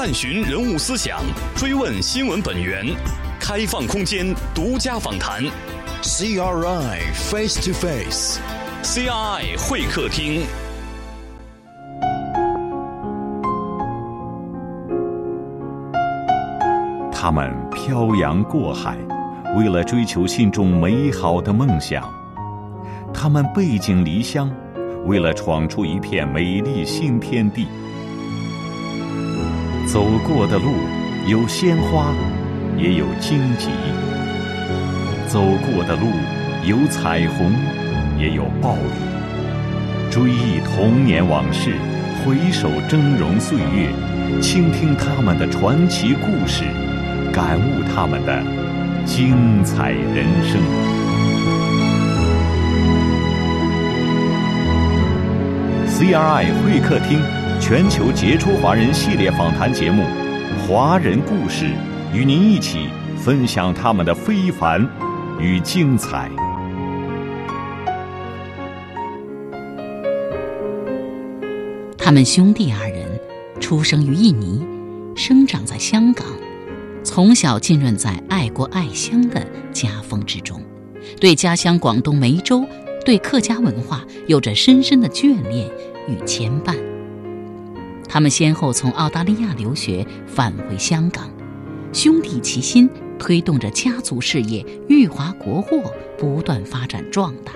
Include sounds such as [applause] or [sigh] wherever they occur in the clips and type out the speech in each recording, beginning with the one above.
探寻人物思想，追问新闻本源，开放空间，独家访谈。CRI Face to Face，CRI 会客厅。他们漂洋过海，为了追求心中美好的梦想；他们背井离乡，为了闯出一片美丽新天地。走过的路有鲜花，也有荆棘；走过的路有彩虹，也有暴雨。追忆童年往事，回首峥嵘岁月，倾听他们的传奇故事，感悟他们的精彩人生。CRI 会客厅。全球杰出华人系列访谈节目《华人故事》，与您一起分享他们的非凡与精彩。他们兄弟二人出生于印尼，生长在香港，从小浸润在爱国爱乡的家风之中，对家乡广东梅州、对客家文化有着深深的眷恋与牵绊。他们先后从澳大利亚留学，返回香港，兄弟齐心，推动着家族事业裕华国货不断发展壮大。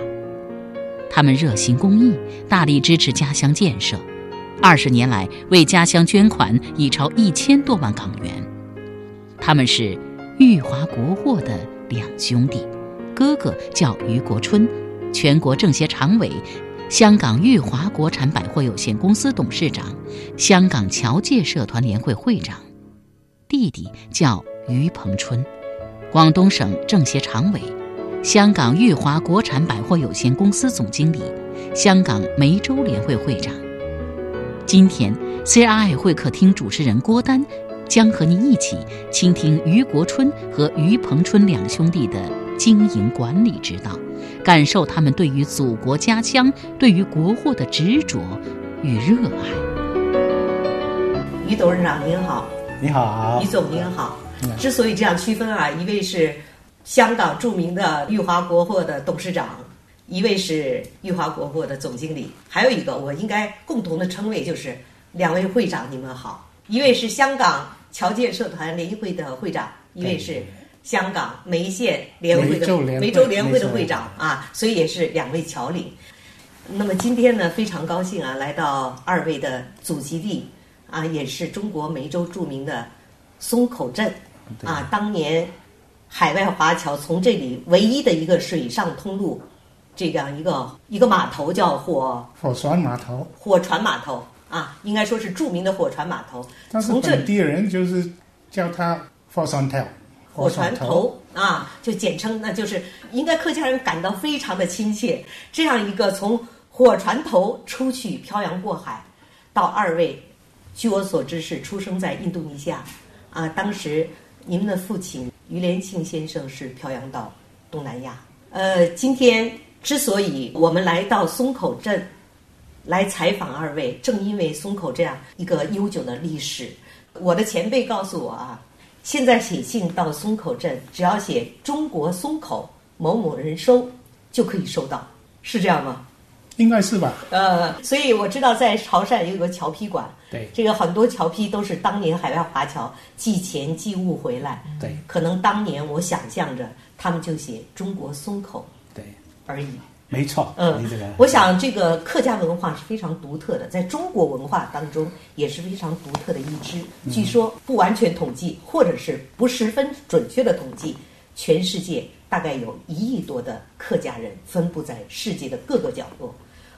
他们热心公益，大力支持家乡建设，二十年来为家乡捐款已超一千多万港元。他们是裕华国货的两兄弟，哥哥叫余国春，全国政协常委。香港裕华国产百货有限公司董事长，香港侨界社团联会会长，弟弟叫于鹏春，广东省政协常委，香港裕华国产百货有限公司总经理，香港梅州联会会长。今天，CRI 会客厅主持人郭丹将和您一起倾听于国春和于鹏春两兄弟的经营管理之道。感受他们对于祖国家乡、对于国货的执着与热爱。于董事长您好，你好，于总您好。之所以这样区分啊，一位是香港著名的裕华国货的董事长，一位是裕华国货的总经理，还有一个我应该共同的称谓就是两位会长，你们好。一位是香港侨界社团联谊会的会长，一位是。香港梅县联会的梅州联会的会长啊，所以也是两位侨领。那么今天呢，非常高兴啊，来到二位的祖籍地啊，也是中国梅州著名的松口镇啊。当年海外华侨从这里唯一的一个水上通路，这样一个一个码头叫火火船码头，火船码头啊，应该说是著名的火船码头。但是本地人就是叫它火船头。火船头啊，就简称，那就是应该客家人感到非常的亲切。这样一个从火船头出去漂洋过海，到二位，据我所知是出生在印度尼西亚啊。当时你们的父亲于连庆先生是漂洋到东南亚。呃，今天之所以我们来到松口镇来采访二位，正因为松口这样一个悠久的历史。我的前辈告诉我啊。现在写信到松口镇，只要写“中国松口某某人收”，就可以收到，是这样吗？应该是吧。呃，所以我知道在潮汕有个侨批馆，对，这个很多侨批都是当年海外华侨寄钱寄物回来，对，可能当年我想象着他们就写“中国松口”对而已。没错，嗯，我想这个客家文化是非常独特的，在中国文化当中也是非常独特的一支。据说不完全统计，或者是不十分准确的统计，全世界大概有一亿多的客家人分布在世界的各个角落。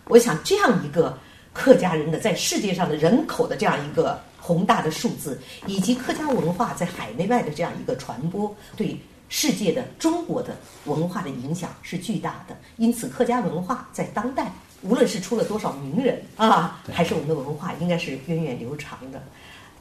我想这样一个客家人的在世界上的人口的这样一个宏大的数字，以及客家文化在海内外的这样一个传播，对。世界的中国的文化的影响是巨大的，因此客家文化在当代，无论是出了多少名人啊，还是我们的文化，应该是源远流长的。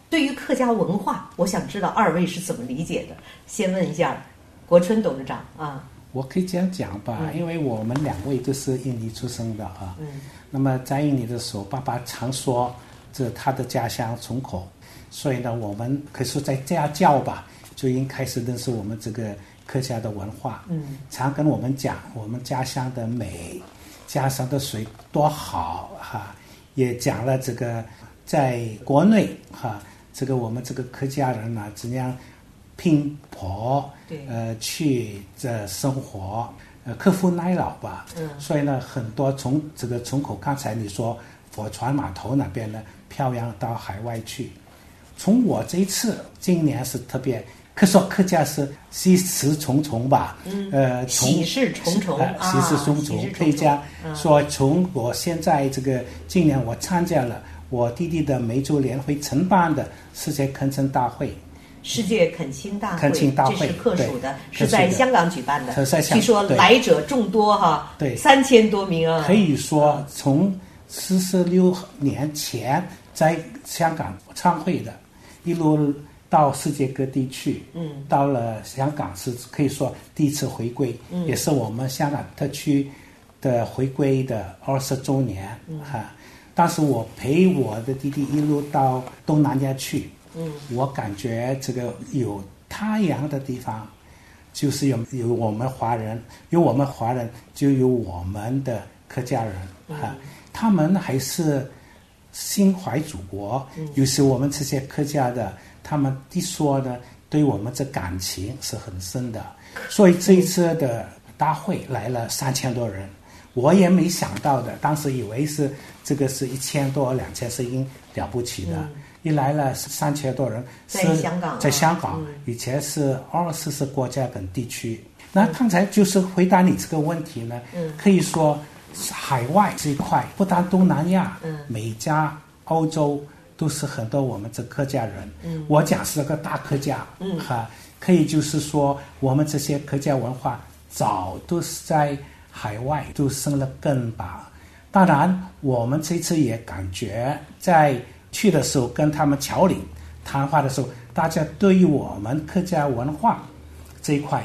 对于客家文化，我想知道二位是怎么理解的？先问一下国春董事长啊。我可以这样讲吧，因为我们两位都是印尼出生的啊。嗯。那么在印尼的时候，爸爸常说这他的家乡重口，所以呢，我们可以说在家教吧，就应开始认识我们这个客家的文化。嗯，常跟我们讲我们家乡的美，家乡的水多好哈，也讲了这个在国内哈，这个我们这个客家人呢怎样拼搏，对，呃，去这生活，呃，克服耐劳吧。嗯，所以呢，很多从这个从口，刚才你说火船码头那边呢，漂洋到海外去。从我这一次今年是特别，可说客家是喜事重重吧。嗯，呃，喜事重重啊，喜事重重，可以讲说从我现在这个今年我参加了我弟弟的梅州联会承办的世界恳亲大会。世界恳亲大会，这是客属的，是在香港举办的。据说来者众多哈，对，三千多名啊。可以说从四十六年前在香港参会的，一路到世界各地去，嗯，到了香港是可以说第一次回归，嗯，也是我们香港特区的回归的二十周年，嗯，哈。当时我陪我的弟弟一路到东南亚去。嗯，我感觉这个有太阳的地方，就是有有我们华人，有我们华人就有我们的客家人啊，他们还是心怀祖国，嗯。有时我们这些客家的，他们一说呢，对我们这感情是很深的。所以这一次的大会来了三千多人，我也没想到的，当时以为是这个是一千多两千是应了不起的。一来了三千多人，在香港，在香港，以前是二十四国家跟地区。那刚才就是回答你这个问题呢，可以说海外这一块，不单东南亚、美加、欧洲，都是很多我们这客家人。我讲是个大客家，嗯哈，可以就是说我们这些客家文化早都是在海外都生了根吧。当然，我们这次也感觉在。去的时候跟他们侨领谈话的时候，大家对于我们客家文化这一块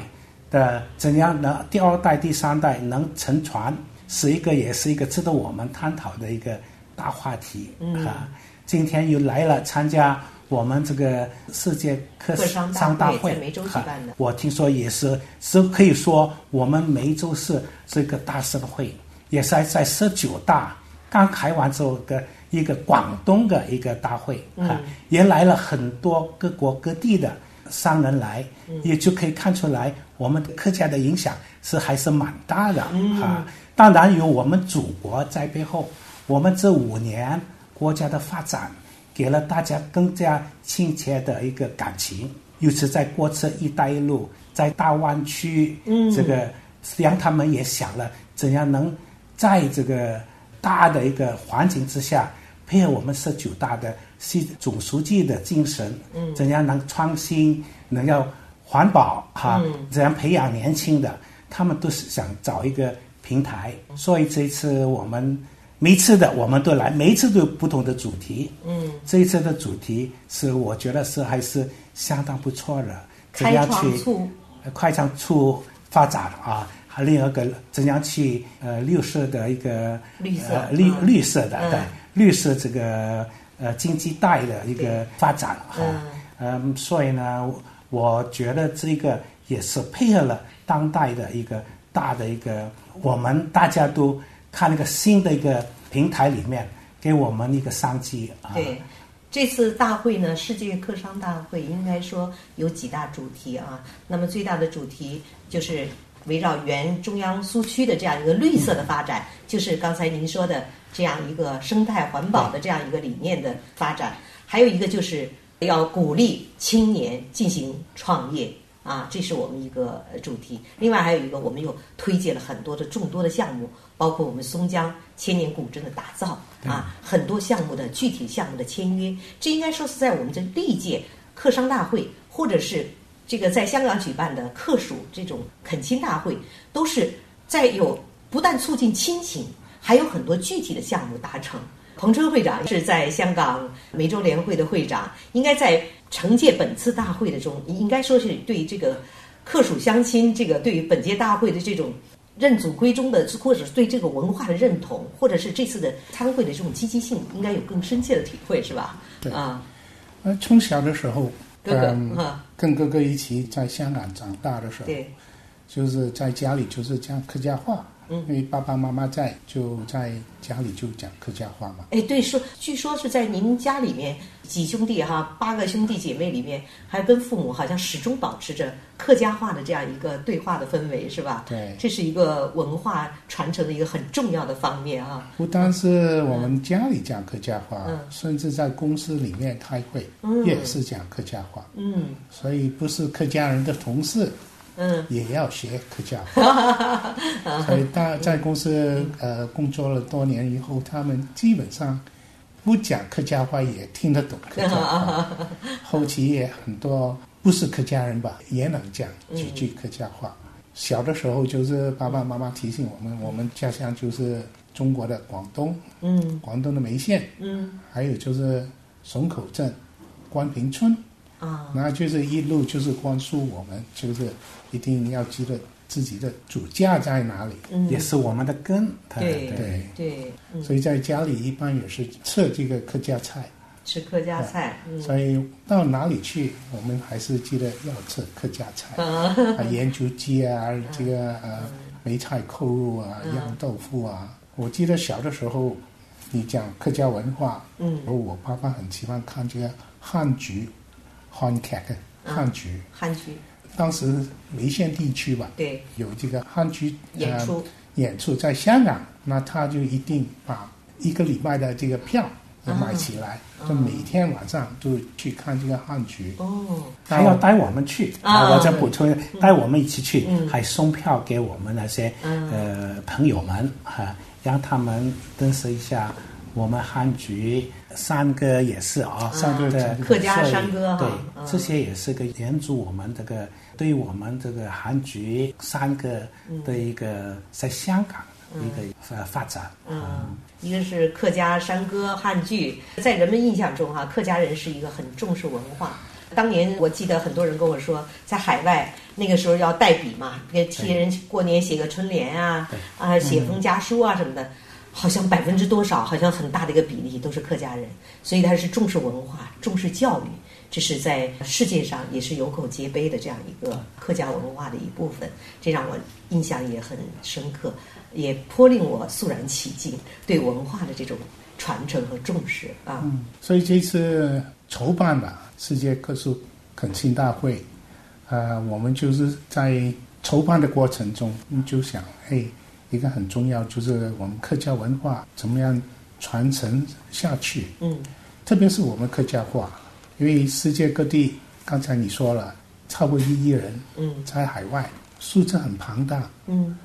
的怎样能第二代、第三代能承传，是一个也是一个值得我们探讨的一个大话题啊。今天又来了参加我们这个世界客商大会，梅州举办的。我听说也是是可以说我们梅州市这个大盛会，也是在十九大刚开完之后的。一个广东的一个大会啊，也来了很多各国各地的商人来，也就可以看出来我们客家的影响是还是蛮大的啊。当然有我们祖国在背后，我们这五年国家的发展，给了大家更加亲切的一个感情。尤其在过去“一带一路”在大湾区，嗯这个让他们也想了怎样能在这个大的一个环境之下。配合我们十九大的习总书记的精神，嗯怎样能创新，能要环保哈？怎样培养年轻的？他们都是想找一个平台。所以这次我们每次的我们都来，每一次都有不同的主题。嗯，这一次的主题是我觉得是还是相当不错的。怎样去，快创促发展啊！还另一个怎样去呃绿色的一个绿色绿绿色的对。绿色这个呃经济带的一个发展哈，嗯，所以呢，我觉得这个也是配合了当代的一个大的一个，我们大家都看那个新的一个平台里面，给我们一个商机啊。对，这次大会呢，世界客商大会应该说有几大主题啊。那么最大的主题就是围绕原中央苏区的这样一个绿色的发展，就是刚才您说的。这样一个生态环保的这样一个理念的发展，还有一个就是要鼓励青年进行创业啊，这是我们一个主题。另外还有一个，我们又推介了很多的众多的项目，包括我们松江千年古镇的打造啊，很多项目的具体项目的签约。这应该说是在我们这历届客商大会，或者是这个在香港举办的客属这种恳亲大会，都是在有不但促进亲情。还有很多具体的项目达成。彭春会长是在香港梅州联会的会长，应该在承接本次大会的中，应该说是对这个客属乡亲这个对于本届大会的这种认祖归宗的，或者是对这个文化的认同，或者是这次的参会的这种积极性，应该有更深切的体会，是吧？对。啊，呃，从小的时候，哥哥嗯哈，跟哥哥一起在香港长大的时候，对，就是在家里就是讲客家话，嗯因为爸爸妈妈在，就在家里就讲客家话嘛。哎，对，说据说是在您家里面几兄弟哈，八个兄弟姐妹里面，还跟父母好像始终保持着客家话的这样一个对话的氛围，是吧？对这是一个文化传承的一个很重要的方面啊。不单是我们家里讲客家话，嗯甚至在公司里面开会，嗯也是讲客家话。嗯所以不是客家人的同事嗯也要学客家话。[laughs] 所以大在公司呃工作了多年以后，他们基本上不讲客家话也听得懂客家话。后期也很多不是客家人吧，也能讲几句客家话。小的时候就是爸爸妈妈提醒我们，我们家乡就是中国的广东，嗯广东的梅县，嗯还有就是松口镇、关平村。啊那就是一路就是灌输我们，就是一定要记得自己的主家在哪里。嗯，也是我们的根。对对，对，嗯，所以在家里一般也是吃这个客家菜，吃客家菜，嗯。所以到哪里去，我们还是记得要吃客家菜。啊。啊，盐焗鸡啊，[laughs] 这个呃梅菜扣肉啊，酿豆腐啊。我记得小的时候，你讲客家文化，嗯。然后我爸爸很喜欢看这个汉剧，汉剧汉剧。汉剧，当时梅县地区吧，对，有这个汉剧演出。呃演出在香港，那他就一定把一个礼拜的这个票也买起来，就每天晚上都去看这个汉剧。哦，还要带我们去啊。我再补充，带我们一起去，嗯。还送票给我们那些、嗯。呃朋友们哈、让他们认识一下我们汉剧山歌也是啊，山歌的客家山歌对嗯，这些也是个援助我们这个对我们这个汉剧山歌的一个在香港一个发发展。嗯，一个是客家山歌汉剧，在人们印象中哈、客家人是一个很重视文化。当年我记得很多人跟我说，在海外那个时候要代笔嘛，给替人过年写个春联啊，啊写封家书啊什么的，好像百分之多少，好像很大的一个比例都是客家人，所以他是重视文化、重视教育，这是在世界上也是有口皆碑的这样一个客家文化的一部分，这让我印象也很深刻，也颇令我肃然起敬，对文化的这种传承和重视啊。所以这次筹办吧世界客诉恳亲大会，呃，我们就是在筹办的过程中就想，哎，一个很重要就是我们客家文化怎么样传承下去。嗯。特别是我们客家话，因为世界各地，刚才你说了，超过一亿人嗯。在海外，数字很庞大，嗯。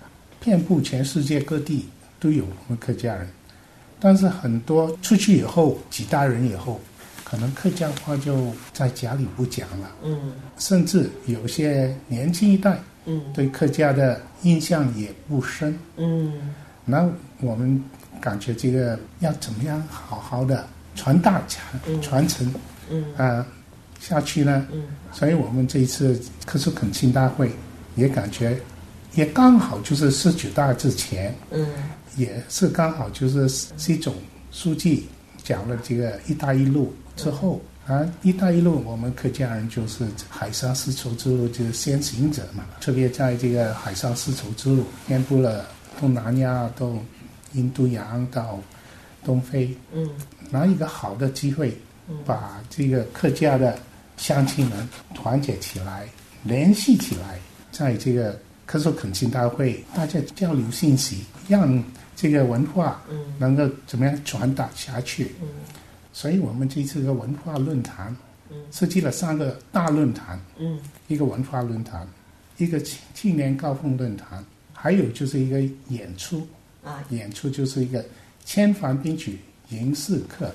遍布全世界各地都有我们客家人。但是很多出去以后，几代人以后，可能客家话就在家里不讲了，嗯。甚至有些年轻一代嗯。对客家的印象也不深。嗯那我们感觉这个要怎么样好好的传大传嗯传承嗯啊、下去呢？嗯所以我们这一次科苏恳亲大会也感觉也刚好就是十九大之前，嗯也是刚好就是习总书记讲了这个“一带一路”之后。啊，“一带一路”，我们客家人就是海上丝绸之路就是先行者嘛，特别在这个海上丝绸之路遍布了东南亚到印度洋到东非，嗯。拿一个好的机会，把这个客家的乡亲们团结起来，联系起来，在这个科索恳亲大会，大家交流信息，让这个文化嗯。能够怎么样传达下去。嗯所以我们这次的文化论坛嗯。设计了三个大论坛，嗯。一个文化论坛，一个青青年高峰论坛，还有就是一个演出。啊。演出就是一个千帆并举迎四客。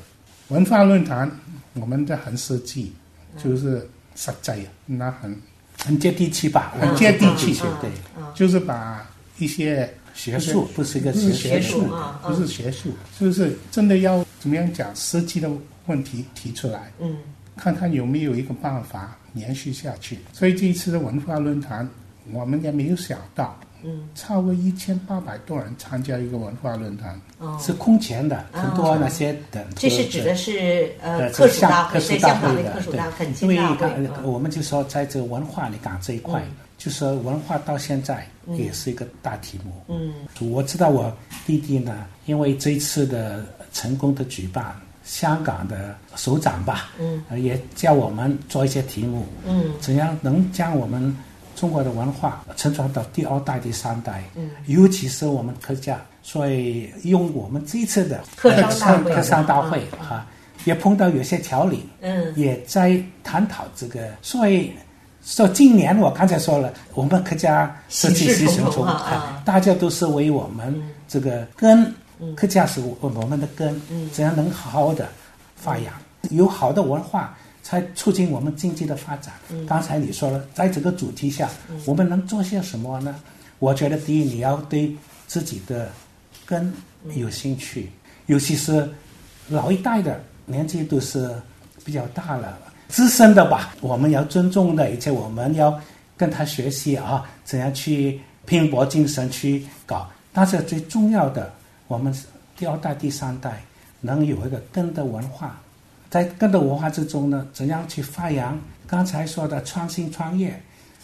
文化论坛，我们的很实际，就是实在呀，那很很接地气吧？很接地气。气，对，啊就是把一些学术不是一个学学术不是学术，就是真的要怎么样讲实际的问题提出来，嗯。看看有没有一个办法延续下去。所以这一次的文化论坛，我们也没有想到嗯，差不多一千八百多人参加一个文化论坛，哦。是空前的，很多那些的。这是指的是呃，客属大会，在香港的客属大会，因为刚我们就说在这个文化里讲这一块，就说文化到现在也是一个大题目。嗯，我知道我弟弟呢，因为这次的成功的举办。香港的首长吧，嗯，也叫我们做一些题目，嗯，怎样能将我们中国的文化承传到第二代、第三代，嗯，尤其是我们客家，所以用我们这次的客商客商大会哈，也碰到有些侨领，嗯，也在探讨这个，所以说今年我刚才说了，我们客家是气势重重啊，大家都是为我们这个根。客家是我我们的根，怎样能好好的发扬？有好的文化，才促进我们经济的发展。刚才你说了，在这个主题下，我们能做些什么呢？我觉得，第一，你要对自己的根有兴趣，尤其是老一代的年纪都是比较大了，资深的吧，我们要尊重的，而且我们要跟他学习啊，怎样去拼搏精神去搞。但是最重要的。我们第二代、第三代能有一个根的文化，在根的文化之中呢，怎样去发扬刚才说的创新创业？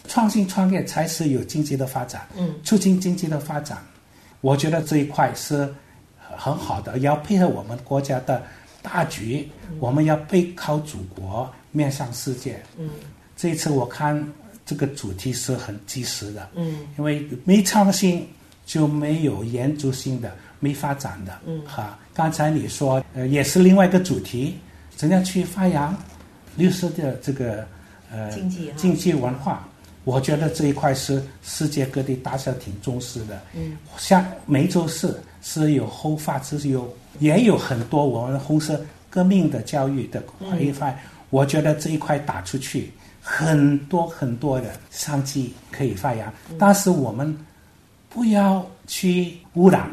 创新创业才是有经济的发展，嗯，促进经济的发展。我觉得这一块是很好的，要配合我们国家的大局，我们要背靠祖国，面向世界。嗯，这一次我看这个主题是很及时的，嗯，因为没创新就没有延续性的。没发展的，嗯，哈，刚才你说，呃，也是另外一个主题，怎样去发扬绿色的这个呃经济经济文化？我觉得这一块是世界各地大家挺重视的。嗯，像梅州市是有后发之优，也有很多我们红色革命的教育的一块。我觉得这一块打出去，很多很多的商机可以发扬，但是我们不要去污染。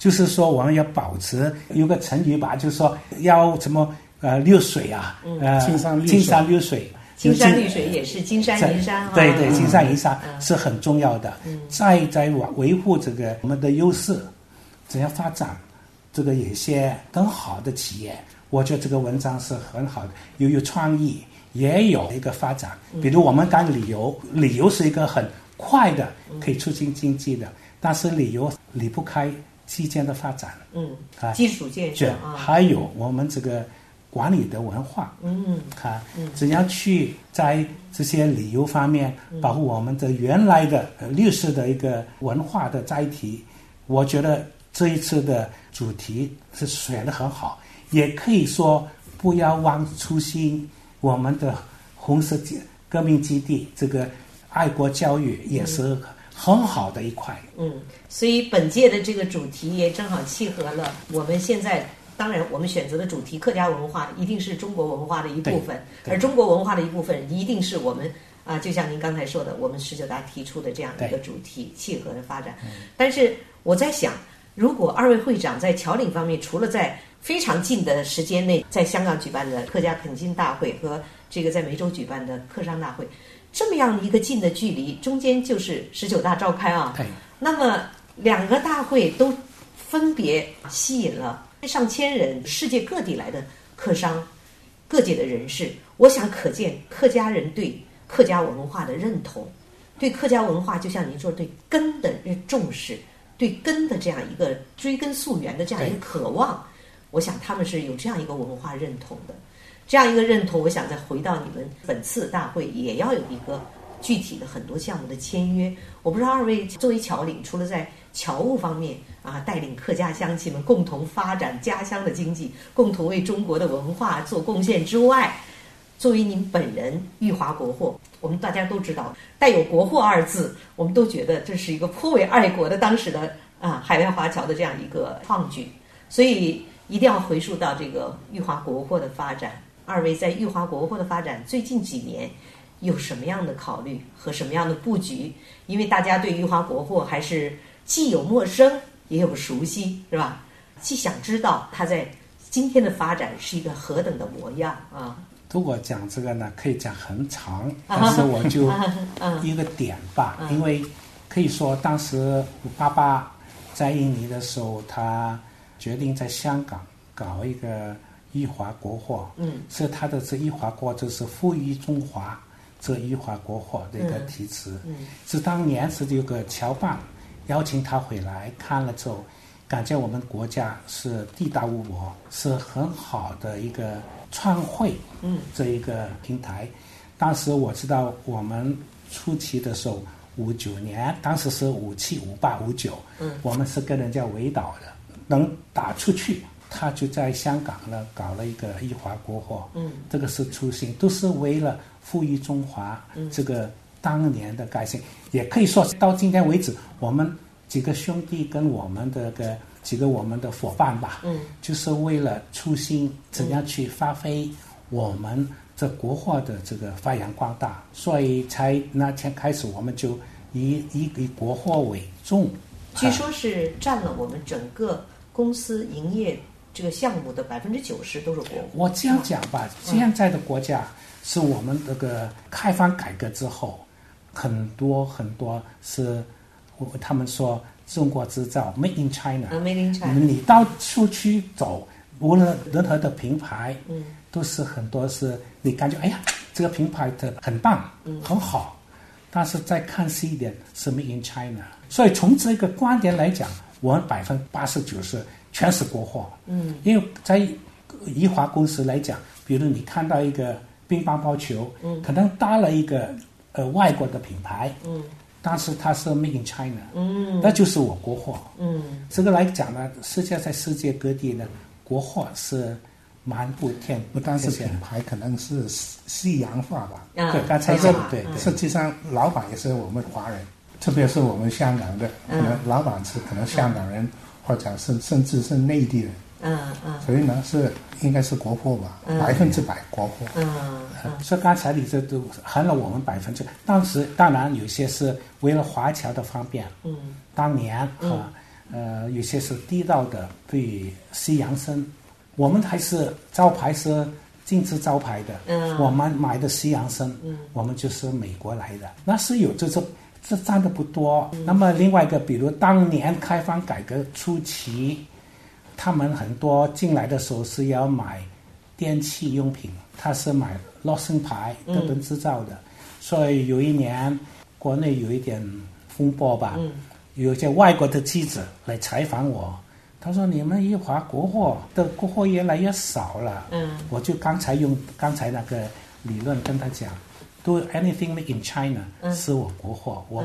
就是说，我们要保持有个成语吧，就是说要什么呃绿水啊，呃青山绿水，金山绿水也是金山银山啊。对对，金山银山是很重要的。再在维维护这个我们的优势，怎样发展这个有些更好的企业，我觉得这个文章是很好的，又有创意，也有一个发展。比如我们干旅游，旅游是一个很快的可以促进经济的，但是旅游离不开。基建的发展，嗯，啊，基础建设啊，还有我们这个管理的文化，嗯，啊，怎样去在这些旅游方面保护我们的原来的历史的一个文化的载体？我觉得这一次的主题是选的很好，也可以说不要忘初心，我们的红色革命基地这个爱国教育也是。很好的一块，嗯，所以本届的这个主题也正好契合了我们现在。当然，我们选择的主题客家文化一定是中国文化的一部分，而中国文化的一部分一定是我们啊，就像您刚才说的，我们十九大提出的这样一个主题契合的发展。但是我在想，如果二位会长在侨领方面，除了在非常近的时间内在香港举办的客家恳亲大会和这个在梅州举办的客商大会。这么样一个近的距离，中间就是十九大召开啊。对。那么两个大会都分别吸引了上千人，世界各地来的客商、各界的人士。我想可见客家人对客家文化的认同，对客家文化就像您说对根的重视，对根的这样一个追根溯源的这样一个渴望。我想他们是有这样一个文化认同的。这样一个认同，我想再回到你们本次大会，也要有一个具体的很多项目的签约。我不知道二位作为侨领，除了在侨务方面啊，带领客家乡亲们共同发展家乡的经济，共同为中国的文化做贡献之外，作为您本人玉华国货，我们大家都知道带有“国货”二字，我们都觉得这是一个颇为爱国的当时的啊海外华侨的这样一个创举，所以一定要回溯到这个玉华国货的发展。二位在玉华国货的发展最近几年有什么样的考虑和什么样的布局？因为大家对玉华国货还是既有陌生也有熟悉，是吧？既想知道它在今天的发展是一个何等的模样啊！如果讲这个呢，可以讲很长，[laughs] 但是我就 [laughs] 一个点吧。因为可以说当时我爸爸在印尼的时候，他决定在香港搞一个益华国货，嗯，是他的这一华国就是富于中华。这一华国货的一个题词，是当年是有个侨办邀请他回来看了之后，感觉我们国家是地大物博，是很好的一个创汇嗯这一个平台。当时我知道我们初期的时候，五九年，当时是五七、五八、五九，嗯我们是跟人家围岛的，能打出去。他就在香港呢搞了一个一华国货，嗯。这个是初心，都是为了。富裕中华，这个当年的改性，也可以说到今天为止，我们几个兄弟跟我们的个几个我们的伙伴吧，嗯，就是为了初心，怎样去发挥我们这国货的这个发扬光大，所以才那天开始，我们就以以以国货为重。据说是占了我们整个公司营业这个项目的百分之九十都是国货。我这样讲吧，现在的国家。是我们这个开放改革之后，很多很多是，我他们说中国制造 “Made in China”，“Made in China”。你到处去走，无论任何的品牌，嗯，都是很多是，你感觉哎呀，这个品牌的很棒，嗯，很好，但是再看细一点是 “Made in China”。所以从这个观点来讲，我们百分之八十九是全是国货，嗯，因为在宜华公司来讲，比如你看到一个。乒乓球嗯，可能搭了一个呃外国的品牌，嗯，但是它是 Made in China，嗯，那就是我国货，嗯，这个来讲呢，实际上在世界各地呢，国货是蛮不天，不单是品牌，可能是西洋化吧，对，刚才说对，实际上老板也是我们华人，特别是我们香港的，可能老板是可能香港人，或者是甚至是内地人。嗯嗯，所以呢是应该是国货吧，百分之百国货。嗯嗯，所以刚才你这都含了我们百分之，当时当然有些是为了华侨的方便。嗯，当年啊，呃，有些是地道的，对西洋参，我们还是招牌是禁止招牌的。嗯，我们买的西洋参，嗯，我们就是美国来的，那是有这这这占的不多。那么另外一个，比如当年开放改革初期。他们很多进来的时候是要买电器用品，他是买洛森牌德本制造的，所以有一年国内有一点风波吧，有些外国的记者来采访我，他说你们一华国货的国货越来越少了，我就刚才用刚才那个理论跟他讲，do anything made in China 是我国货，我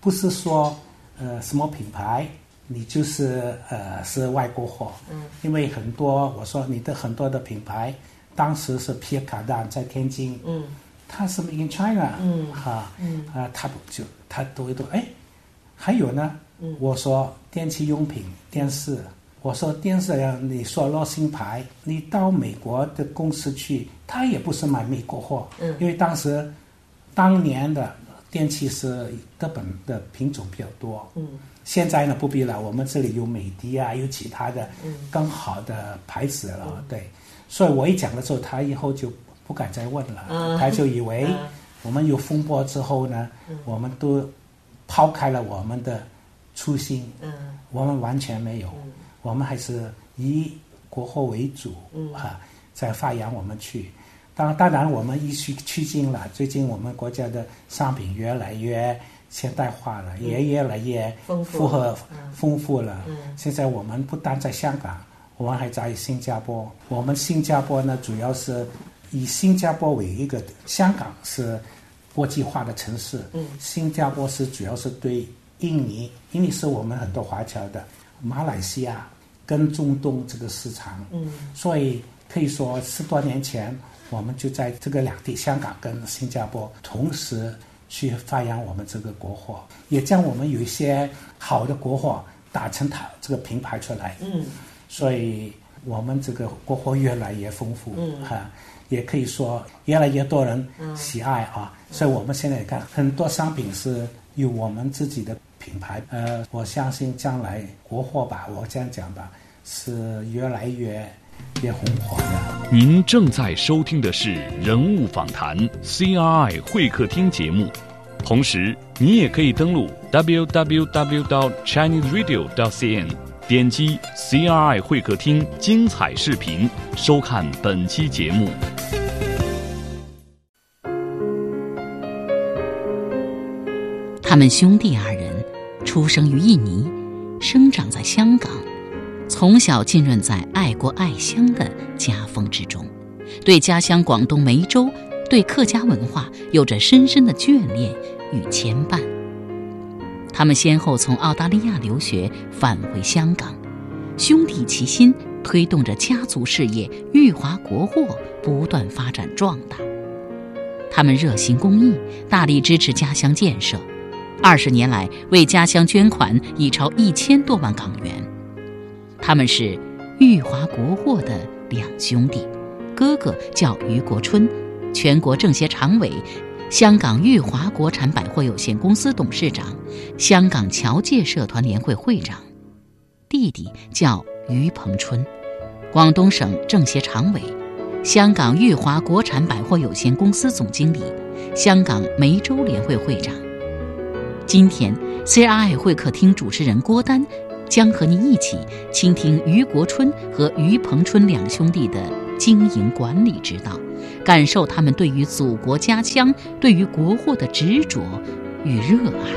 不是说呃什么品牌。你就是呃是外国货，嗯，因为很多我说你的很多的品牌，当时是皮卡丹在天津，嗯，它是 in China，嗯，哈，嗯，啊，他就他读一读，哎，还有呢，嗯，我说电器用品、电视，我说电视呀，你说洛星牌，你到美国的公司去，他也不是买美国货，嗯，因为当时当年的电器是日本的品种比较多，嗯。现在呢不必了，我们这里有美的啊，有其他的更好的牌子了，对。所以我一讲了之后，他以后就不敢再问了，他就以为我们有风波之后呢，我们都抛开了我们的初心，我们完全没有，我们还是以国货为主，哈，在发扬我们去。当当然我们一趋趋近了，最近我们国家的商品越来越。现代化了，也越来越符合丰富了。现在我们不单在香港，我们还在新加坡。我们新加坡呢，主要是以新加坡为一个，香港是国际化的城市。新加坡是主要是对印尼，印尼是我们很多华侨的，马来西亚跟中东这个市场。嗯所以可以说十多年前，我们就在这个两地，香港跟新加坡同时。去发扬我们这个国货，也将我们有一些好的国货打成它这个品牌出来。嗯，所以我们这个国货越来越丰富。嗯，哈，也可以说越来越多人喜爱啊。所以我们现在看很多商品是有我们自己的品牌。呃，我相信将来国货吧，我这样讲吧，是越来越。越红火的。您正在收听的是人物访谈 CRI 会客厅节目，同时，你也可以登录 www.chineseradio.cn，点击 CRI 会客厅精彩视频，收看本期节目。他们兄弟二人出生于印尼，生长在香港，从小浸润在爱国爱乡的家风之中，对家乡广东梅州。对客家文化有着深深的眷恋与牵绊。他们先后从澳大利亚留学，返回香港，兄弟齐心，推动着家族事业裕华国货不断发展壮大。他们热心公益，大力支持家乡建设，二十年来为家乡捐款已超一千多万港元。他们是裕华国货的两兄弟，哥哥叫余国春。全国政协常委，香港裕华国产百货有限公司董事长，香港侨界社团联会会长，弟弟叫于鹏春，广东省政协常委，香港裕华国产百货有限公司总经理，香港梅州联会会长。今天，CRI 会客厅主持人郭丹将和您一起倾听于国春和于鹏春两兄弟的经营管理之道。感受他们对于祖国家乡、对于国货的执着与热爱。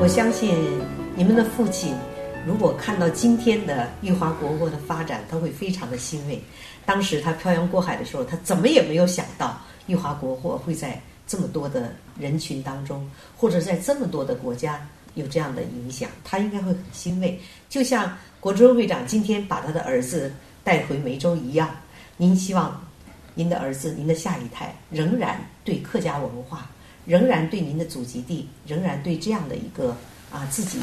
我相信你们的父亲，如果看到今天的裕华国货的发展，他会非常的欣慰。当时他漂洋过海的时候，他怎么也没有想到裕华国货会在这么多的人群当中，或者在这么多的国家有这样的影响，他应该会很欣慰。就像国春会长今天把他的儿子带回梅州一样，您希望。您的儿子，您的下一代仍然对客家文化，仍然对您的祖籍地，仍然对这样的一个啊自己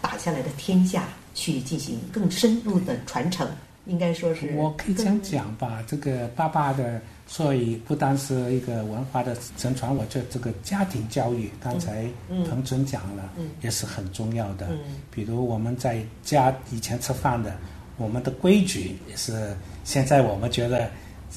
打下来的天下去进行更深入的传承，应该说是。我可以这样讲吧，这个爸爸的，所以不单是一个文化的承传，我觉得这个家庭教育，刚才彭春讲了，也是很重要的。比如我们在家以前吃饭的，我们的规矩也是现在我们觉得。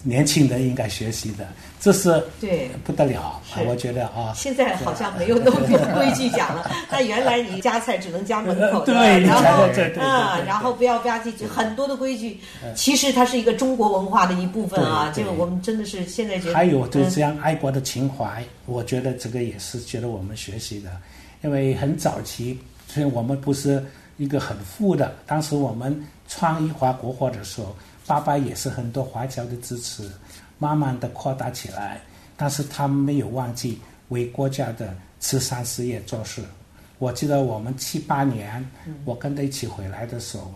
年轻人应该学习的，这是对不得了。我觉得啊，现在好像没有那么多规矩讲了。[laughs] 那原来你夹菜只能夹门口，对，然后啊，然后不要吧唧就很多的规矩。其实它是一个中国文化的一部分啊。这个我们真的是现在觉得还有对这样爱国的情怀，我觉得这个也是觉得我们学习的。因为很早期，虽然我们不是一个很富的，当时我们创一华国货的时候。爸爸也是很多华侨的支持，慢慢的扩大起来，但是他们没有忘记为国家的慈善事业做事。我记得我们七八年，我跟他一起回来的时候，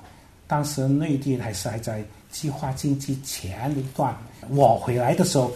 当时内地还是还在计划经济前一段。我回来的时候，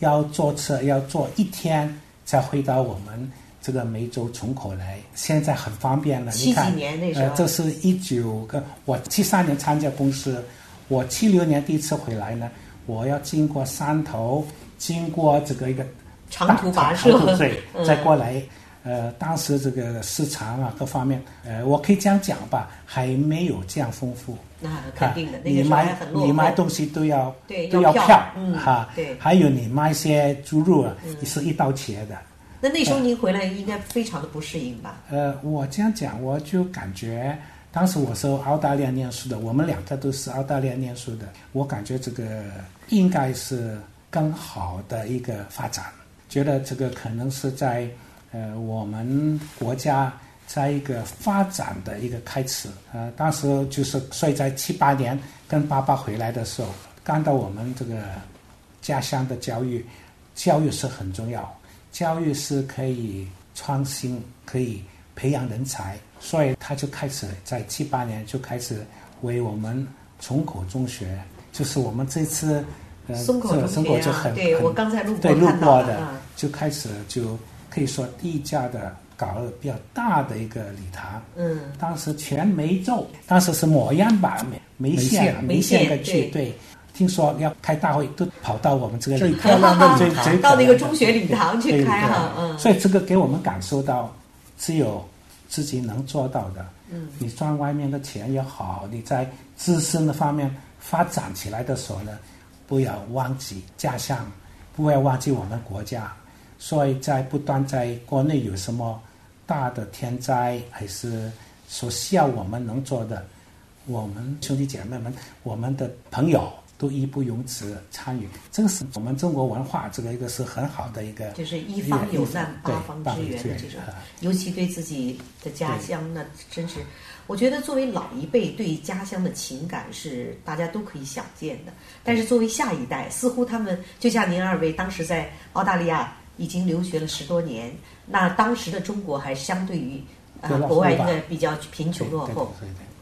要坐车要坐一天才回到我们这个梅州重口来。现在很方便了，你看，呃，这是一九个，我七三年参加公司。我七六年第一次回来呢，我要经过山头，经过这个一个长途跋涉，对，[laughs] 再过来。呃，当时这个市场啊，各方面，呃，我可以这样讲吧，还没有这样丰富。那肯定的，你买你买东西都要都要票，嗯，哈，对。还有你卖些猪肉啊，也是一刀切的。那那时候您回来应该非常的不适应吧？呃，我这样讲，我就感觉。当时我是澳大利亚念书的，我们两个都是澳大利亚念书的。我感觉这个应该是更好的一个发展，觉得这个可能是在呃我们国家在一个发展的一个开始。呃，当时就是所以在七八年跟爸爸回来的时候，看到我们这个家乡的教育，教育是很重要，教育是可以创新，可以培养人才。所以他就开始在七八年就开始为我们崇口中学，就是我们这次呃松口中学啊，对我刚才路过对路过的，就开始就可以说第一家的搞了比较大的一个礼堂。嗯，当时全梅州，当时是模样吧，梅梅县梅县的去对，听说要开大会都跑到我们这个 [laughs] 最漂亮的最最到那个中学礼堂去开哈，嗯，所以这个给我们感受到只有。自己能做到的，嗯，你赚外面的钱也好，你在自身的方面发展起来的时候呢，不要忘记家乡，不要忘记我们国家。所以在不断在国内有什么大的天灾，还是所需要我们能做的，我们兄弟姐妹们，我们的朋友。都义不容辞参与，这个是我们中国文化，这个一个是很好的一个，就是一方有难八方支援的这种，尤其对自己的家乡，那真是，我觉得作为老一辈对家乡的情感是大家都可以想见的，但是作为下一代，似乎他们就像您二位当时在澳大利亚已经留学了十多年，那当时的中国还相对于呃国外应该比较贫穷落后，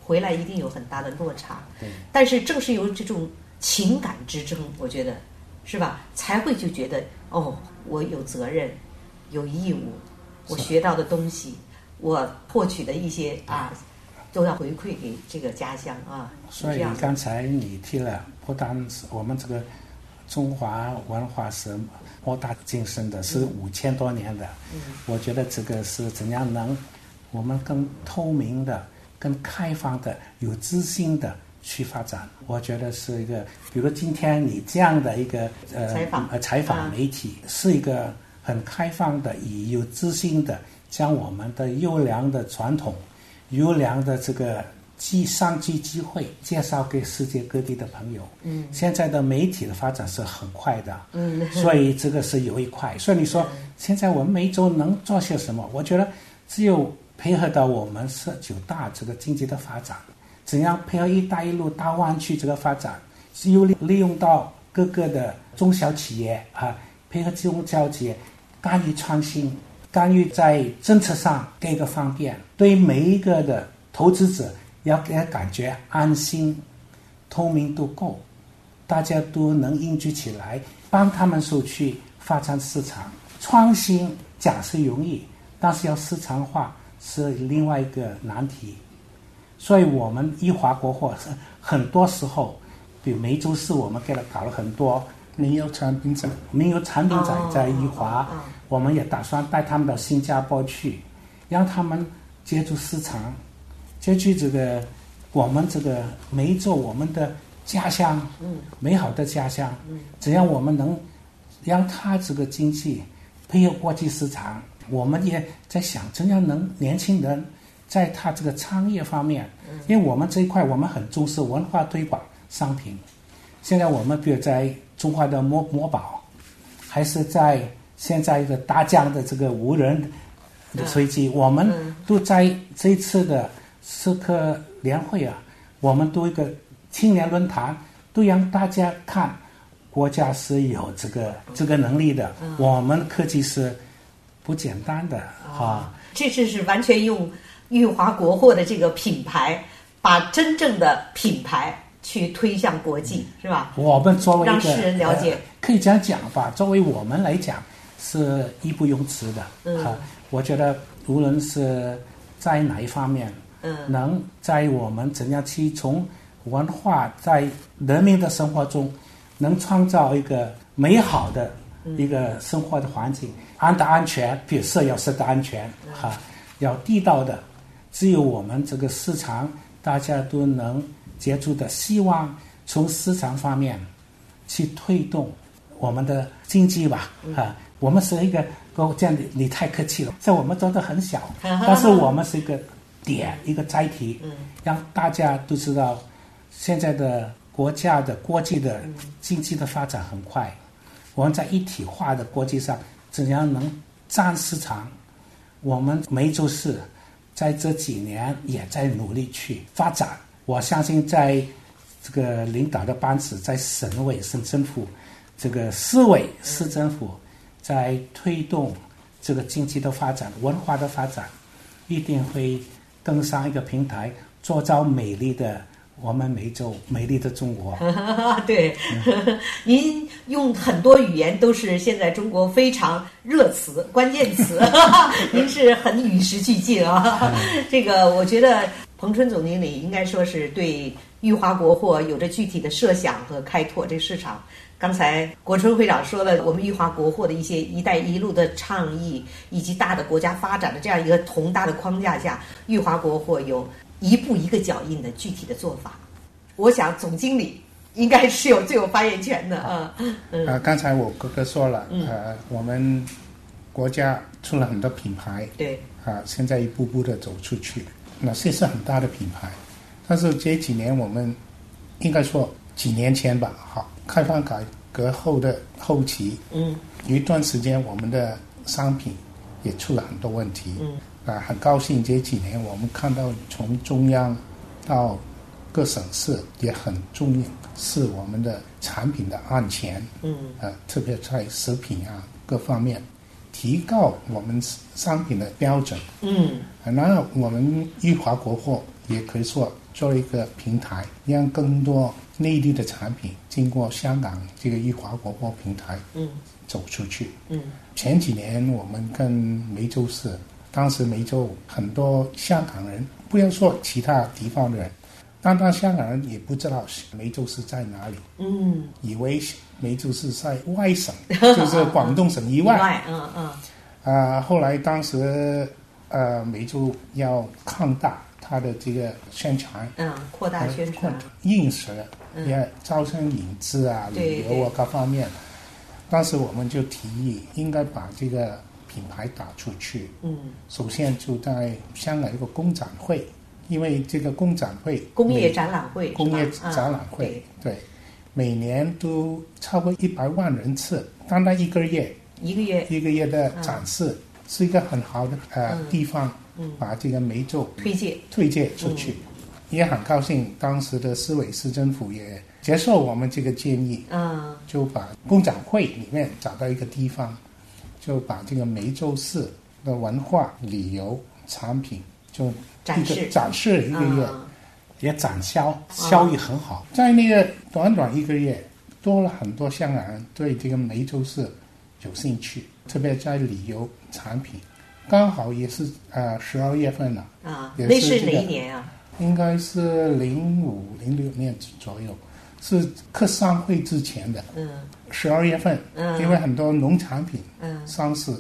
回来一定有很大的落差，但是正是由这种。情感之争，我觉得是吧？才会就觉得哦，我有责任，有义务，我学到的东西，我获取的一些啊，都要回馈给这个家乡啊。所以刚才你提了，不单是我们这个中华文化是博大精深的，是五千多年的。嗯。我觉得这个是怎样能我们更透明的、更开放的、有自信的。去发展，我觉得是一个，比如今天你这样的一个呃采访呃采访媒体，是一个很开放的、以有自信的，将我们的优良的传统、优良的这个机商机机会介绍给世界各地的朋友。嗯，现在的媒体的发展是很快的。嗯，[laughs] 所以这个是有一块。所以你说现在我们梅州能做些什么？我觉得只有配合到我们十九大这个经济的发展。怎样配合“一带一路”大湾区这个发展，又利利用到各个的中小企业啊，配合中小企业，干预创新，干预在政策上给个方便，对每一个的投资者要给他感觉安心，透明度够，大家都能凝聚起来，帮他们出去发展市场。创新讲是容易，但是要市场化是另外一个难题。所以我们一华国货是很多时候，比如梅州市，我们给他搞了很多名优产品展，名优产品展在一华，我们也打算带他们到新加坡去，让他们接触市场，接触这个我们这个梅州我们的家乡，美好的家乡，只要我们能让他这个经济配合国际市场，我们也在想怎样能年轻人。在它这个创业方面，因为我们这一块我们很重视文化推广商品。现在我们比如在中华的墨墨宝，还是在现在一个大疆的这个无人的飞机，我们都在这次的社科联会啊，我们都一个青年论坛，都让大家看国家是有这个这个能力的，我们科技是不简单的啊。这次是完全用。裕华国货的这个品牌，把真正的品牌去推向国际，是吧？我们作为让世人了解，可以这样讲吧。作为我们来讲，是义不容辞的。嗯，我觉得无论是在哪一方面，嗯，能在我们怎样去从文化在人民的生活中，能创造一个美好的一个生活的环境，安的安全，比如设要设的安全，哈，要地道的。只有我们这个市场大家都能接触的，希望从市场方面去推动我们的经济吧。啊，我们是一个，这样你你太客气了，在我们做的很小，[laughs] 但是我们是一个点，一个载体，让大家都知道，现在的国家的国际的经济的发展很快，我们在一体化的国际上怎样能占市场？我们梅州市。在这几年也在努力去发展，我相信在这个领导的班子，在省委省政府，这个市委市政府，在推动这个经济的发展、文化的发展，一定会登上一个平台，做造美丽的。我们梅州美丽的中国，[laughs] 对，[laughs] 您用很多语言都是现在中国非常热词、关键词，[laughs] 您是很与时俱进啊。这个我觉得彭春总经理应该说是对裕华国货有着具体的设想和开拓这市场。刚才国春会长说了，我们裕华国货的一些“一带一路”的倡议，以及大的国家发展的这样一个宏大的框架下，裕华国货有。一步一个脚印的具体的做法，我想总经理应该是有最有发言权的啊。啊，刚才我哥哥说了，呃，我们国家出了很多品牌，对，啊，现在一步步的走出去，那些是很大的品牌。但是这几年我们应该说几年前吧，好，开放改革后的后期，嗯。有一段时间我们的商品也出了很多问题，嗯啊，很高兴这几年我们看到从中央到各省市也很重视我们的产品的安全，嗯呃，特别在食品啊各方面提高我们商品的标准。嗯啊那我们裕华国货也可以说做一个平台，让更多内地的产品经过香港这个裕华国货平台嗯走出去。嗯前几年我们跟梅州市，当时梅州很多香港人，不要说其他地方的人，单单香港人也不知道梅州是在哪里，嗯，以为梅州是在外省，[laughs] 就是广东省以外。嗯嗯啊、后来当时呃梅州要扩大它的这个宣传，嗯，扩大宣传，应时嗯也招生引资啊、旅游啊各方面。当时我们就提议应该把这个品牌打出去。嗯，首先就在香港一个工展会，因为这个工展会工业展览会，工业展览会，对，每年都超过一百万人次，单单一个月。啊一个月。一个月的展示，是一个很好的呃、嗯地方，嗯。把这个梅州推介，推介出去，也很高兴，当时的市委市政府也接受我们这个建议，嗯。就把工展会里面找到一个地方，就把这个梅州市的文化旅游产品就展示展示一个月，嗯也展销，效益很好。在那个短短一个月，多了很多香港人对这个梅州市有兴趣，特别在旅游产品，刚好也是呃十二月份了，啊，也那是哪一年啊？应该是零五零六年左右，是客商会之前的嗯。十二月份，嗯。因为很多农产品嗯，上市，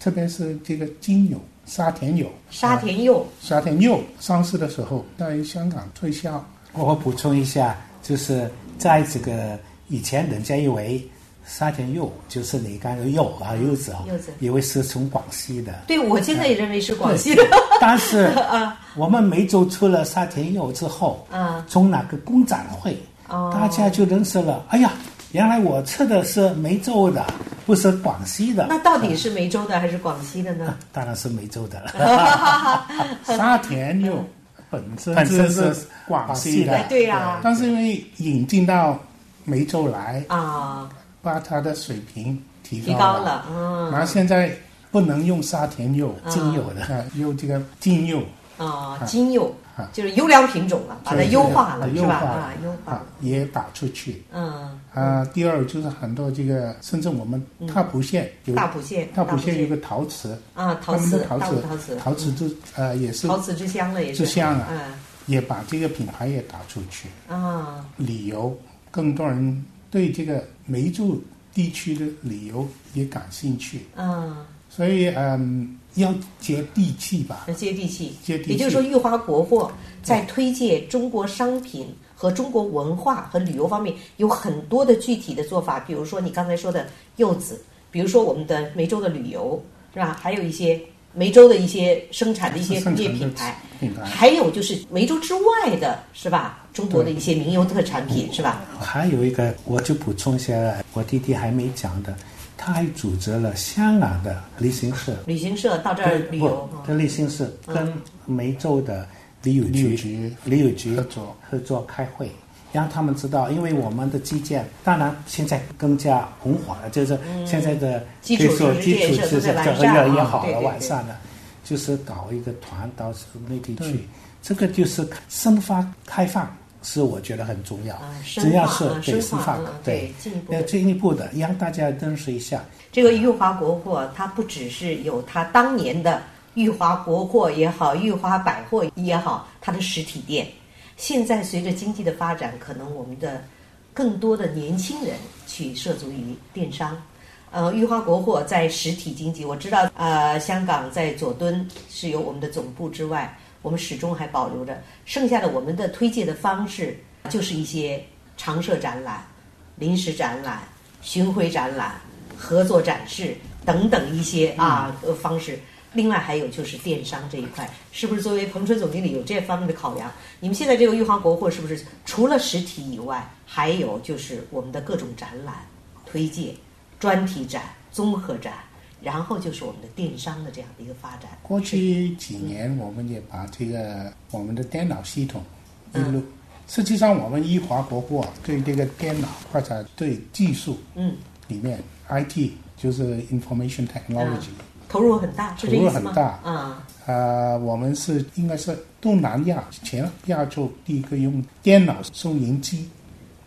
特别是这个精油、沙田柚、沙田柚，啊沙田柚上市的时候，在香港推销。我补充一下，就是在这个以前，人家以为沙田柚就是你刚才柚啊柚子啊，柚子以为是从广西的。对我现在也认为是广西的，但是 [laughs] 啊。我们梅州出了沙田柚之后，啊从哪个工展会，哦大家就认识了。哎呀，原来我吃的是梅州的，不是广西的。那到底是梅州的还是广西的呢？当然是梅州的了。[laughs] [laughs] 沙田柚本身本身是是广西的。[laughs] 哎，对呀。但是因为引进到梅州来，啊，把它的水平提提高高了，嗯。然后现在不能用沙田柚，精油的，啊，用这个精柚啊，金柚啊就是优良品种了，把它优化了，是吧？优化了啊，优化也打出去。嗯，啊。第二就是很多这个，甚至我们大埔县有大埔县，大埔县有个陶瓷，啊，陶瓷，陶瓷陶瓷，陶瓷之呃也是陶瓷之乡了，也是。之乡啊嗯。也把这个品牌也打出去。啊，旅游，更多人对这个梅州地区的旅游也感兴趣，嗯，所以嗯，要接地气吧。接地气。接地气也就是说，裕华国货在推介中国商品和中国文化和旅游方面有很多的具体的做法，比如说你刚才说的柚子，比如说我们的梅州的旅游，是吧？还有一些梅州的一些生产的一些工业品牌，品牌。还有就是梅州之外的，是吧？中国的一些名优特产品，是吧？还有一个，我就补充一下，我弟弟还没讲的，他还组织了香港的旅行社，旅行社到这儿旅游，不，这旅行社跟梅州的旅游局旅游局合作合作开会，让他们知道，因为我们的基建，当然现在更加红火了，就是现在的嗯基础可以说设施基础建设都在完设施善啊也好了，完善了，就是搞一个团到内地去，这个就是深发开放。是我觉得很重要。啊，只深要是对深化化嗯，对进一步的。让大家认识一下，这个裕华国货，它不只是有它当年的裕华国货也好，裕华百货也好，它的实体店。现在随着经济的发展，可能我们的更多的年轻人去涉足于电商。呃，裕华国货在实体经济，我知道，呃，香港在佐敦是有我们的总部之外，我们始终还保留着剩下的我们的推介的方式，就是一些常设展览、临时展览、巡回展览、合作展示等等一些啊呃方式。另外还有就是电商这一块，是不是作为彭春总经理有这方面的考量？你们现在这个玉华国货是不是除了实体以外，还有就是我们的各种展览、推介、专题展、综合展，然后就是我们的电商的这样的一个发展？过去几年，我们也把这个我们的电脑系统一路，实际上我们玉华国货对这个电脑或者对技术，嗯，里面 IT 就是 information technology。投入很大，投入很大啊！呃，我们是应该是东南亚前亚洲第一个用电脑收银机。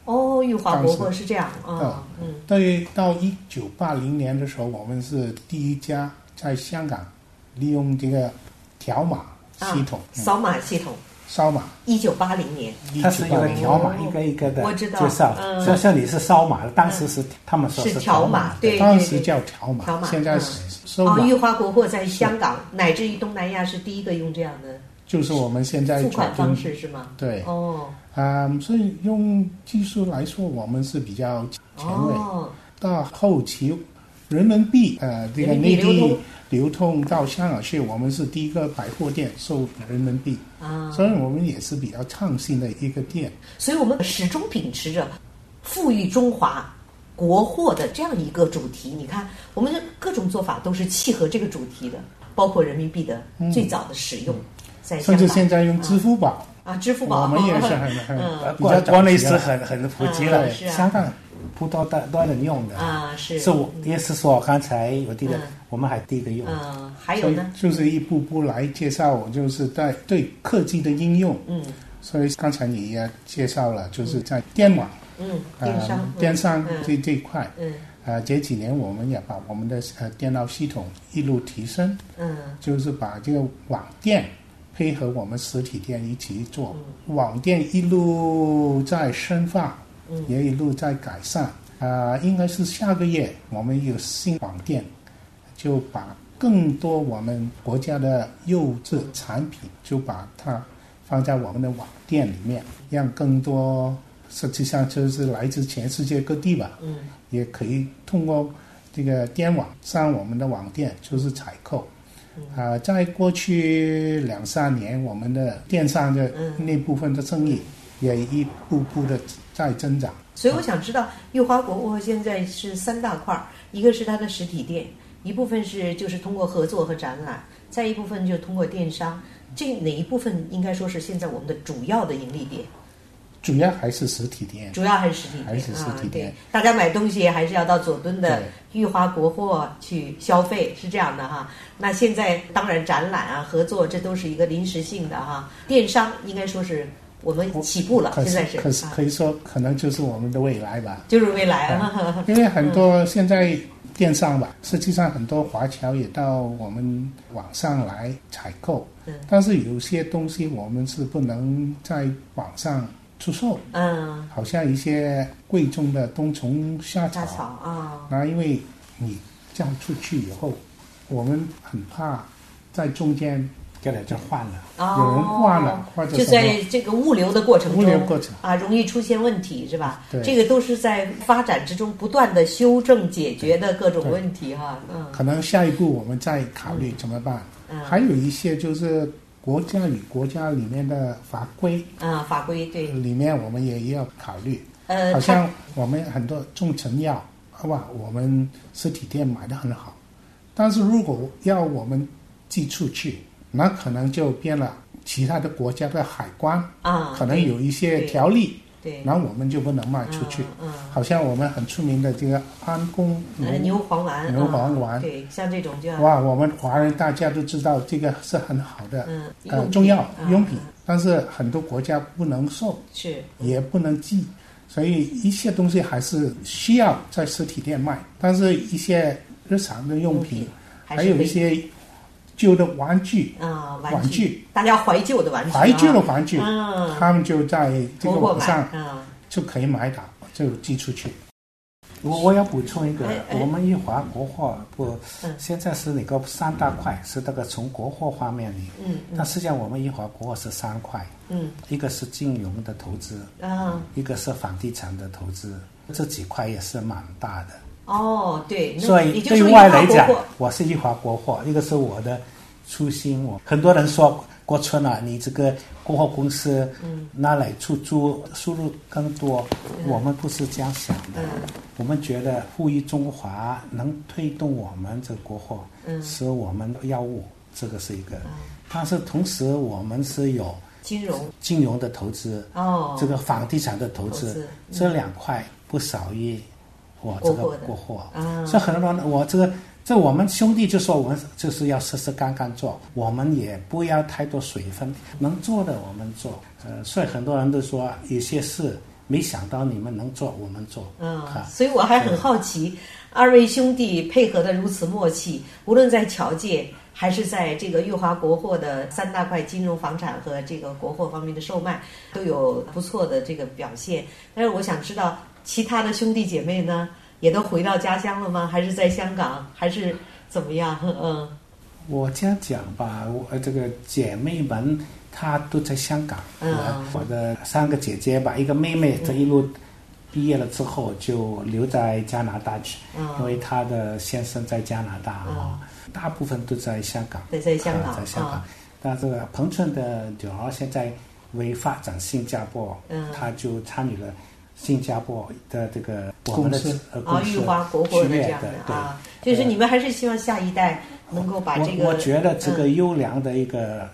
哦，玉华伯伯是这样啊，嗯。对，到一九八零年的时候，我们是第一家在香港利用这个条码系统，扫码系统。烧马，一九八零年，它是一个条码，一个一个的介绍。像像你是烧马，当时是他们说是条码，对，当时叫条码，现在是收码。玉华国货在香港乃至于东南亚是第一个用这样的，就是我们现在付款方式是吗？对，哦，嗯，所以用技术来说，我们是比较前卫。到后期，人民币呃这个内地。流通到香港去，我们是第一个百货店收人民币，啊，所以我们也是比较创新的一个店。所以我们始终秉持着富裕中华国货的这样一个主题。你看，我们的各种做法都是契合这个主题的，包括人民币的最早的使用，在甚至现在用支付宝。啊，支付宝。我们也是很很 [laughs] 比较国内是很很普及了，香港。不多的多人用的。啊，是。是我也是说刚才我记得我们还第一个用，嗯，还有呢，就是一步步来介绍，我就是在对科技的应用，嗯，所以刚才你也介绍了，就是在电网，嗯，电商，电商这这一块，嗯，啊，这几年我们也把我们的呃电脑系统一路提升，嗯，就是把这个网店配合我们实体店一起做，网店一路在深化。也一路在改善。啊，应该是下个月我们有新网店，就把更多我们国家的优质产品就把它放在我们的网店里面，让更多实际上就是来自全世界各地吧，嗯，也可以通过这个电网上我们的网店就是采购，啊，在过去两三年我们的电商的那部分的生意也一步步的。在增长，所以我想知道，玉华国货现在是三大块儿，一个是它的实体店，一部分是就是通过合作和展览，再一部分就通过电商。这哪一部分应该说是现在我们的主要的盈利点？主要还是实体店，主要还是实体店，还是实体店。大家买东西还是要到佐敦的玉华国货去消费，是这样的哈。那现在当然展览啊、合作这都是一个临时性的哈。电商应该说是。我们起步了，现在是，可是可以说可能就是我们的未来吧，就是未来啊。[laughs] 因为很多现在电商吧，实际上很多华侨也到我们网上来采购，但是有些东西我们是不能在网上出售，嗯，好像一些贵重的冬虫夏草啊，那因为你这样出去以后，我们很怕在中间。给人就换了，有人换了，或者就在这个物流的过程中，物流过程啊，容易出现问题，是吧？对，这个都是在发展之中不断的修正解决的各种问题哈。嗯，可能下一步我们再考虑怎么办。嗯，还有一些就是国家与国家里面的法规啊，法规对，里面我们也要考虑。呃，好像我们很多中成药，好吧，我们实体店买的很好，但是如果要我们寄出去。那可能就变了，其他的国家的海关啊，可能有一些条例，对，然后我们就不能卖出去。嗯，好像我们很出名的这个安宫牛黄丸，牛黄丸，对，像这种就哇，我们华人大家都知道这个是很好的，嗯，呃，中药用品，但是很多国家不能送，是，也不能寄，所以一些东西还是需要在实体店卖，但是一些日常的用品，还有一些。旧的玩具啊，玩具，大家怀旧的玩具，怀旧的玩具，嗯，他们就在这个网上，嗯，就可以买到，就寄出去。我我要补充一个，我们一华国货不，现在是那个三大块，是那个从国货方面里，嗯，但实际上我们一华国货是三块，嗯，一个是金融的投资，啊，一个是房地产的投资，这几块也是蛮大的。哦，对，所以对外来讲，我是一华国货，一个是我的初心。我很多人说国春啊，你这个国货公司拿来出租，收入更多。我们不是这样想的，我们觉得富裕中华能推动我们这国货，嗯是我们的要务，这个是一个。但是同时，我们是有金融、金融的投资，哦，这个房地产的投资，这两块不少于。我这个过货，所以很多人，我这个这我们兄弟就说，我们就是要实实干干做，我们也不要太多水分，能做的我们做。呃，所以很多人都说，有些事没想到你们能做，我们做。嗯，所以我还很好奇，二位兄弟配合的如此默契，无论在侨界还是在这个裕华国货的三大块金融、房产和这个国货方面的售卖，都有不错的这个表现。但是我想知道。其他的兄弟姐妹呢，也都回到家乡了吗？还是在香港？还是怎么样？嗯，我这样讲吧，我这个姐妹们她都在香港。嗯，我的三个姐姐吧，一个妹妹这一路毕业了之后就留在加拿大去，嗯因为她的先生在加拿大啊。大部分都在香港。在在香港。在香港。但这个彭春的女儿现在为发展新加坡，嗯，她就参与了。新加坡的这个公司啊，裕华国货的这样的啊，就是你们还是希望下一代能够把这个。我觉得这个优良的一个，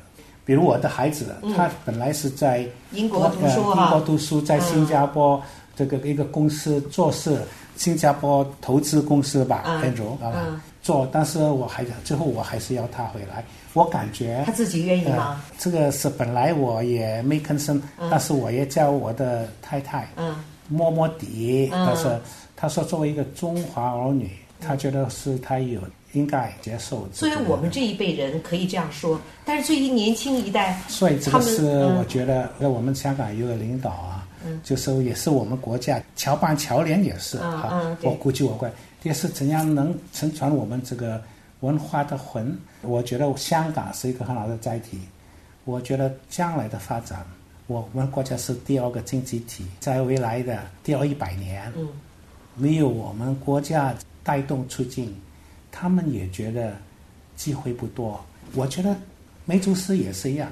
比如我的孩子，他本来是在英国读书英国读书，在新加坡这个一个公司做事，新加坡投资公司吧，很荣啊做，但是我还最后我还是要他回来。我感觉他自己愿意吗？这个是本来我也没吭声，但是我也叫我的太太。嗯。摸摸底，但是他说作为一个中华儿女，他觉得是他有应该接受。作为我们这一辈人可以这样说，但是对于年轻一代，所以这个是我觉得，在我们香港有个领导啊，就是也是我们国家侨办侨联也是哈，我估计我会也是怎样能承传我们这个文化的魂。我觉得香港是一个很好的载体，我觉得将来的发展。我们国家是第二个经济体，在未来的第二一百年，嗯没有我们国家带动促进，他们也觉得机会不多。我觉得梅竹市也是一样，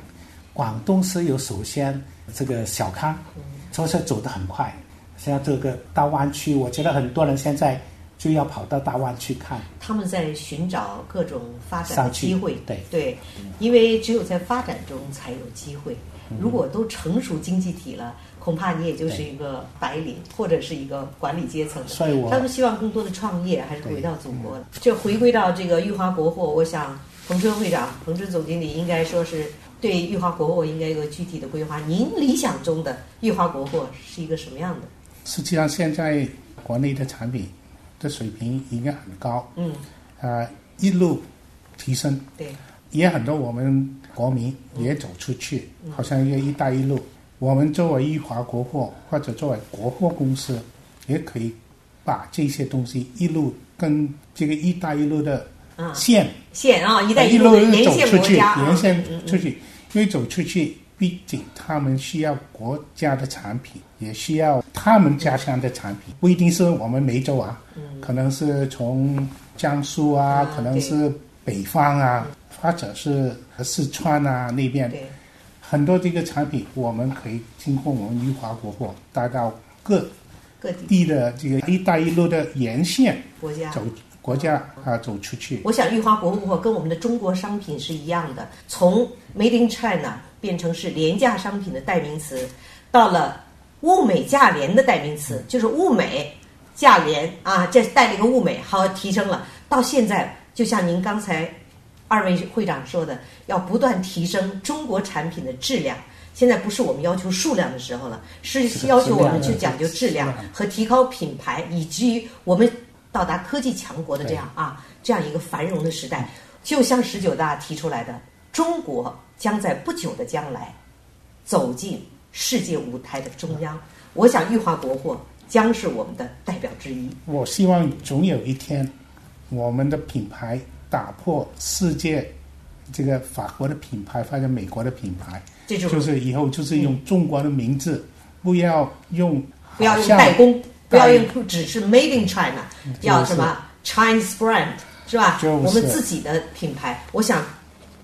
广东是有首先这个小康，所以说走得很快。像这个大湾区，我觉得很多人现在就要跑到大湾区看。他们在寻找各种发展的机会，对对，因为只有在发展中才有机会。如果都成熟经济体了，恐怕你也就是一个白领或者是一个管理阶层。他们希望更多的创业，还是回到祖国。就回归到这个裕华国货，我想彭春会长、彭春总经理应该说是对裕华国货应该有个具体的规划。您理想中的裕华国货是一个什么样的？实际上，现在国内的产品的水平应该很高。嗯。啊，一路提升。对。也很多我们国民也走出去，好像一个“一带一路”。我们作为裕华国货或者作为国货公司，也可以把这些东西一路跟这个“一带一路”的线线啊，“一带一路”沿线出去，沿线出去。因为走出去，毕竟他们需要国家的产品，也需要他们家乡的产品，不一定是我们梅州啊，可能是从江苏啊，可能是北方啊。或者是四川啊那边，很多这个产品，我们可以经过我们裕华国货带到各各地的这个“一带一路”的沿线国家走国家啊走出去。我想裕华国货跟我们的中国商品是一样的，从 “Made in China” 变成是廉价商品的代名词，到了物美价廉的代名词，就是物美价廉啊，这带了一个物美，好提升了。到现在，就像您刚才。二位会长说的，要不断提升中国产品的质量。现在不是我们要求数量的时候了，是要求我们去讲究质量和提高品牌，以及于我们到达科技强国的这样啊这样一个繁荣的时代。就像十九大提出来的，中国将在不久的将来走进世界舞台的中央。我想，裕华国货将是我们的代表之一。我希望总有一天，我们的品牌。打破世界这个法国的品牌或者美国的品牌，这就是以后就是用中国的名字，不要用不要用代工，不要用只是 Made in China，要什么 Chinese brand 是吧？我们自己的品牌。我想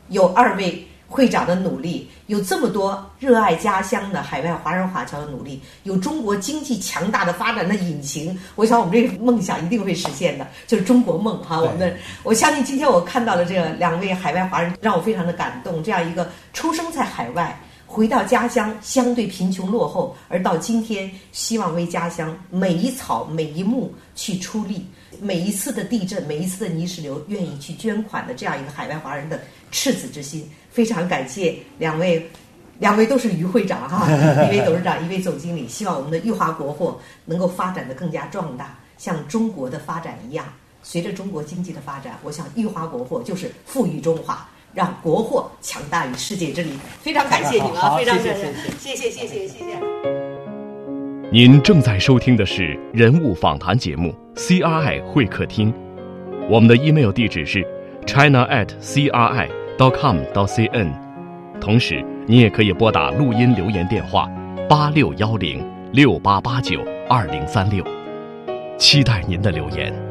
有二位。会长的努力，有这么多热爱家乡的海外华人华侨的努力，有中国经济强大的发展的引擎，我想我们这个梦想一定会实现的，就是中国梦哈。我们的我相信今天我看到了这两位海外华人，让我非常的感动。这样一个出生在海外，回到家乡相对贫穷落后，而到今天希望为家乡每一草每一木去出力，每一次的地震，每一次的泥石流，愿意去捐款的这样一个海外华人的赤子之心。非常感谢两位，两位都是于会长哈，[laughs] 一位董事长，一位总经理。希望我们的裕华国货能够发展的更加壮大，像中国的发展一样。随着中国经济的发展，我想裕华国货就是富裕中华，让国货强大于世界之林。非常感谢你们，非常感谢，谢谢谢谢谢谢。您正在收听的是人物访谈节目《CRI 会客厅》，我们的 email 地址是 china at CRI。Dot .com dot cn，同时你也可以拨打录音留言电话八六幺零六八八九二零三六，期待您的留言。